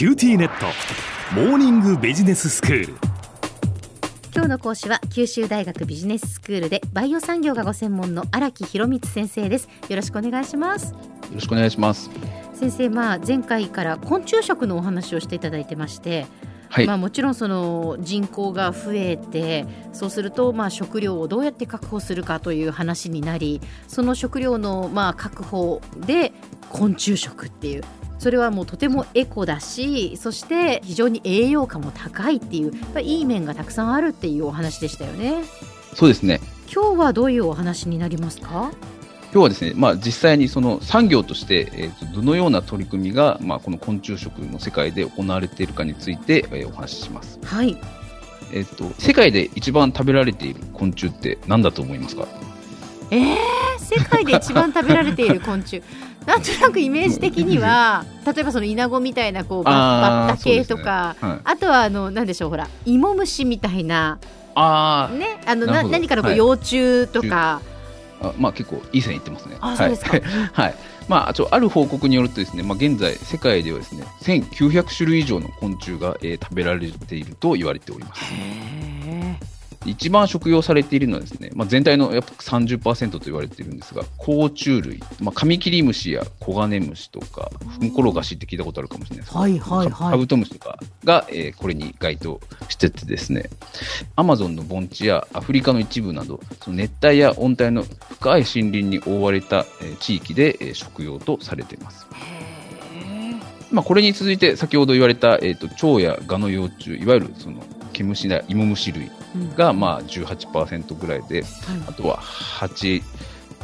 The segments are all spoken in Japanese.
QTnet モーニングビジネススクール今日の講師は九州大学ビジネススクールでバイオ産業がご専門の荒木博光先生ですよろしくお願いしますよろしくお願いします。先生まあ前回から昆虫食のお話をしていただいてまして、はい。まあもちろんその人口が増えてそうするとまあ食料をどうやって確保するかという話になりその食料のまあ確保で昆虫食っていうそれはもうとてもエコだしそして非常に栄養価も高いっていうやいい面がたくさんあるっていうお話でしたよね。そうですね。今日はどういうお話になりますか？今日はですね、まあ、実際にその産業として、えーとどのような取り組みが、まあ、この昆虫食の世界で行われているかについて、えーお話しします。はい。えっ、と、世界で一番食べられている昆虫って何だと思いますか？えー、世界で一番食べられている昆虫なんとなくイメージ的には例えばそのイナゴみたいなこうバッタ系とかはい。あとはあのなんでしょうほら芋虫みたいなあねあのな何かのこう幼虫とか、ーあ、まあ、結構いい線いってますね。あそうですかはい。はい。まあ、ちょある報告によるとですね、まあ、現在、世界ではですね、1900種類以上の昆虫が、えー食べられていると言われております。へ一番食用されているのはですね、まあ、全体のやっぱ30%と言われているんですが、甲虫類、まあ、カミキリムシやコガネムシとか、フンコロガシって聞いたことあるかもしれないです。けど、はいはい。はいカカブトムシとかが、えーこれに該当しててですね、アマゾンの盆地やアフリカの一部など、その熱帯や温帯の深い森林に覆われた、えー地域で、えー食用とされています。まあ、これに続いて先ほど言われた、えー、と蝶やガの幼虫、いわゆるその毛虫や芋虫類うんがまあ18%ぐらいで、あとは蜂、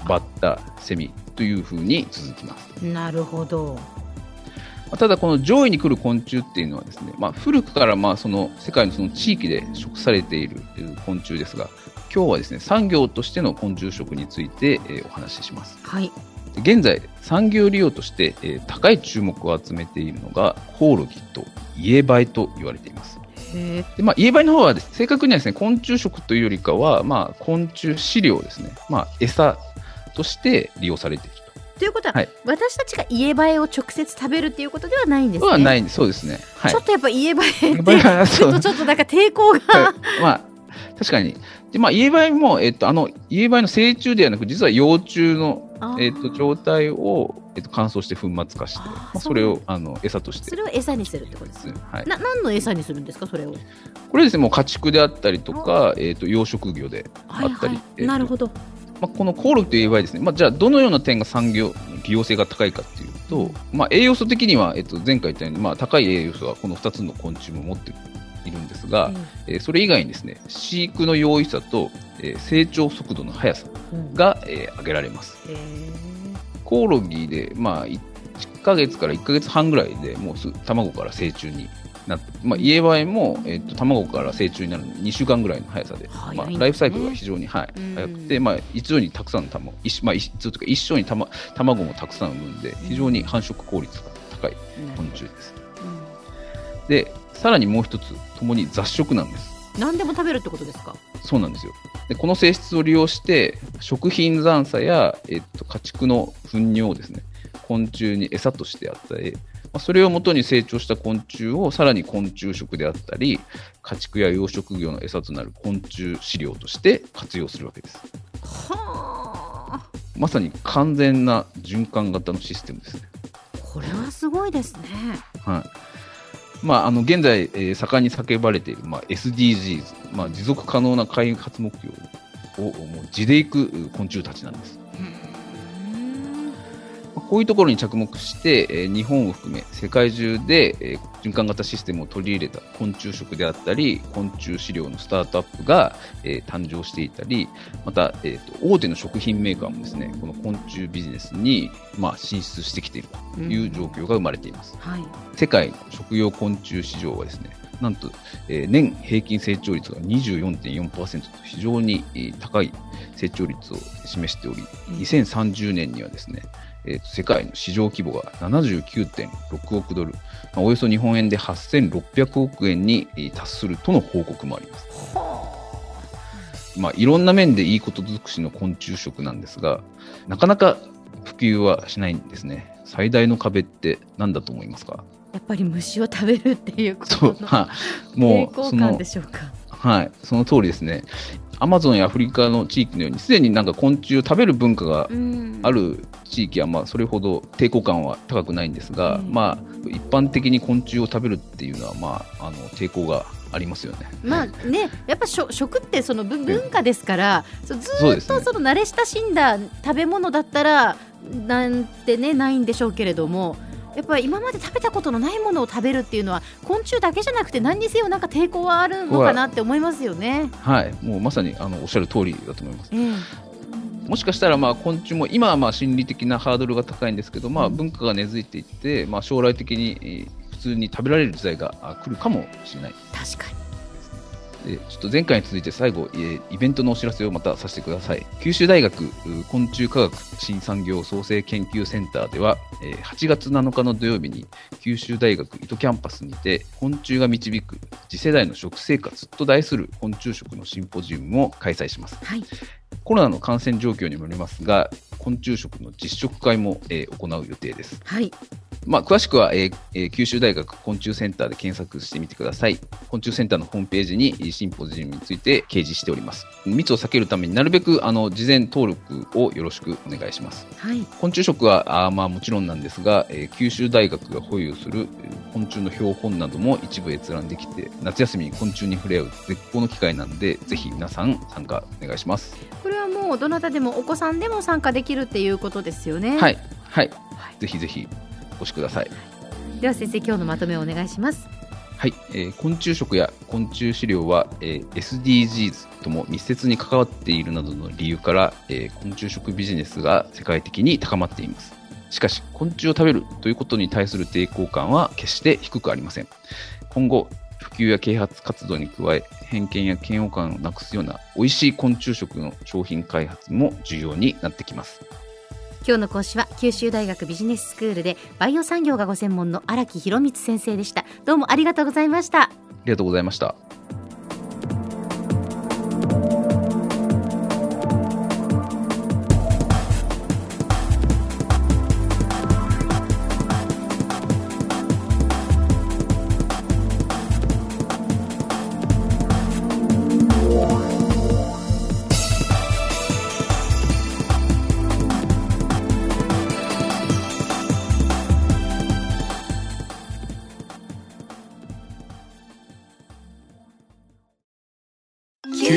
バッタ、セミというふうに続きます。い、なるほどまあただ、この上位に来る昆虫っていうのはですね、まあ、古くからまあその世界のその地域で食されているえー昆虫ですが、今日はですね産業としての昆虫食について、えーお話しします。はいで現在、産業利用として、えー高い注目を集めているのがコオロギとイエバイと言われています。へでまあ、イエバイの方はです、正確にはですね、昆虫食というよりかは、まあ、昆虫飼料ですね。まあ、餌として利用されているということは、はい私たちがイエバエを直接食べるっていうことではないんですと。ねはない。そうですね。はいちょ。っとやっぱイエバエってちょっとちょっとなんか抵抗が、はいまあ、確かに。で、まあ、イエバイも、えっと、あの、イエバイの成虫ではなく、実は幼虫の、えっと、状態を、えっと、乾燥して粉末化して、まあ、それを、あの、餌として。それを餌にするってことです。はい。な何の餌にするんですかそれを？これですね、もう家畜であったりとか、えっと、養殖魚であったり、えっとなるほど。まあ、このコオロギといえばですね、まあ、じゃあどのような点が産業利用性が高いかっていうと、まあ、栄養素的には、えっと、前回言ったように、まあ、高い栄養素はこの2つの昆虫も持っているんですが、えーそれ以外にですね飼育の容易さと、えー成長速度の速さうん。が、えー上げられます。コオロギで、まあ、1ヶ月から1ヶ月半ぐらいでもうす卵から成虫になって、まあ、イエバエも、えっと卵から成虫になるのに2週間ぐらいの速さで、早いまあ、ライフサイクルが非常に、はいうん。早くて、まあ、一度にたくさんの卵一,、まあ、一度とか一生にた、ま、卵もたくさん産むんで非常に繁殖効率が高い昆虫です。でさらにもう一つ共に雑食なんです。うん何でも食べるってことですか？そうなんですよ。でこの性質を利用して食品残渣や、えっと、家畜の糞尿をですね昆虫に餌として与え、まあ、それをもとに成長した昆虫をさらに昆虫食であったり家畜や養殖業の餌となる昆虫飼料として活用するわけです。はあ。まさに完全な循環型のシステムですね。これはすごいですね。はいまあ、あの現在、えー盛んに叫ばれている、まあ、SDGs、まあ、持続可能な開発目標をもう地でいく昆虫たちなんです。こういうところに着目して、えー日本を含め世界中で、えー循環型システムを取り入れた昆虫食であったり昆虫飼料のスタートアップが、えー誕生していたりまた、えーと大手の食品メーカーもですねこの昆虫ビジネスに、まあ、進出してきているという状況が生まれています。はい。世界の食用昆虫市場はですねなんと、えー年平均成長率が24.4%と非常にえー高い成長率を示しており、2030年にはですね、えーと世界の市場規模が79.6億ドル、まあおよそ日本円で8600億円にえー達するとの報告もあります。まあ、いろんな面でいいこと尽くしの昆虫食なんですが、なかなか普及はしないんですね。最大の壁って何だと思いますか？やっぱり虫を食べるっていうことそう、のその感でしょうか？はい、その通りですね。アマゾンやアフリカの地域のように、すでになんか昆虫を食べる文化がうんある地域は、まあ、それほど抵抗感は高くないんですが、うんまあ、一般的に昆虫を食べるっていうのは、まあ、あの抵抗がありますよね。まあね、やっぱ食食ってその文文化ですから、ずーっとその慣れ親しんだ食べ物だったらなんてねないんでしょうけれども。やっぱり今まで食べたことのないものを食べるっていうのは昆虫だけじゃなくて何にせよなんか抵抗はあるのかなって思いますよね。はい、もうまさにあのおっしゃる通りだと思います。ええもしかしたらまあ昆虫も今はまあ心理的なハードルが高いんですけど、まあ、うん。文化が根付いていって、まあ、将来的にえー普通に食べられる時代があ来るかもしれない。確かにでちょっと前回に続いて最後、えーイベントのお知らせをまたさせてください。九州大学う昆虫科学新産業創生研究センターでは、えー8月7日の土曜日に九州大学糸キャンパスにて昆虫が導く次世代の食生活と題する昆虫食のシンポジウムを開催します。はい。コロナの感染状況にもよりますが、昆虫食の実食会も、えー行う予定です。はいまあ、詳しくは、えーえー九州大学昆虫センターで検索してみてください。昆虫センターのホームページにえーシンポジウムについて掲示しております。密を避けるためになるべくあの事前登録をよろしくお願いします。はい昆虫食はあーまあもちろんなんですが、えー九州大学が保有するえー昆虫の標本なども一部閲覧できて、夏休みに昆虫に触れ合う絶好の機会なので、ぜひ皆さん参加お願いします。これはもうどなたでもお子さんでも参加できるっていうことですよね。はい、はい、はいぜひぜひお越しください。では先生今日のまとめをお願いします。はい、えー昆虫食や昆虫飼料は、えー SDGs とも密接に関わっているなどの理由から、えー昆虫食ビジネスが世界的に高まっています。しかし、昆虫を食べるということに対する抵抗感は決して低くありません。今後、普及や啓発活動に加え、偏見や嫌悪感をなくすような美味しい昆虫食の商品開発も重要になってきます。今日の講師は九州大学ビジネススクールでバイオ産業がご専門の荒木博光先生でした。どうもありがとうございました。ありがとうございました。